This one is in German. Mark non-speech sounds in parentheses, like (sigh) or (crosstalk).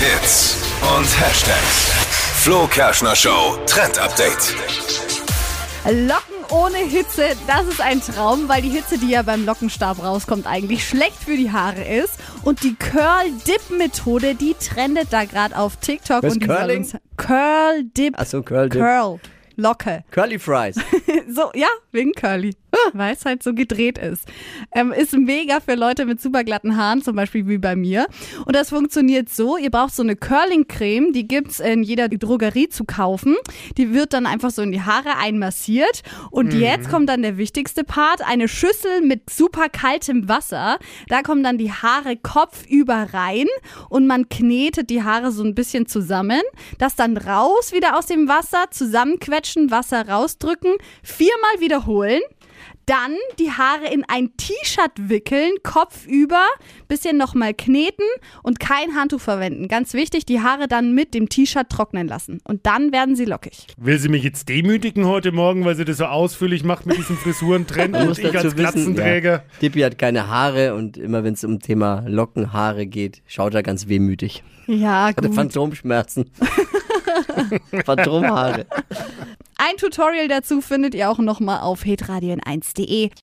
Hits und Hashtags. Flo Kerschner Show Trend Update. Locken ohne Hitze, das ist ein Traum, weil die Hitze, die ja beim Lockenstab rauskommt, eigentlich schlecht für die Haare ist. Und die Curl-Dip-Methode, die trendet da gerade auf TikTok. Was, und Curling? Curl-Dip. Achso, Curl Dip. Curl. Locke. Curly Fries. (laughs) So, ja, wegen Curly. Weil es halt so gedreht ist. Ähm, ist mega für Leute mit super glatten Haaren, zum Beispiel wie bei mir. Und das funktioniert so, ihr braucht so eine Curling-Creme, die gibt's in jeder Drogerie zu kaufen. Die wird dann einfach so in die Haare einmassiert. Und jetzt kommt dann der wichtigste Part, eine Schüssel mit super kaltem Wasser. Da kommen dann die Haare kopfüber rein und man knetet die Haare so ein bisschen zusammen. Das dann raus wieder aus dem Wasser, zusammenquetschen, Wasser rausdrücken, viermal wiederholen. Dann die Haare in ein T-Shirt wickeln, Kopf über, bisschen nochmal kneten und kein Handtuch verwenden. Ganz wichtig, die Haare dann mit dem T-Shirt trocknen lassen. Und dann werden sie lockig. Will sie mich jetzt demütigen heute Morgen, weil sie das so ausführlich macht mit diesem Frisurentrend (laughs) und muss ich als Glatzenträger? ja, Dippy hat keine Haare und immer wenn es um Thema Lockenhaare geht, schaut er ganz wehmütig. Ja, (laughs) Hatte gut. Phantomschmerzen. (laughs) Phantomhaare. Ein Tutorial dazu findet ihr auch nochmal auf hitradion1.de.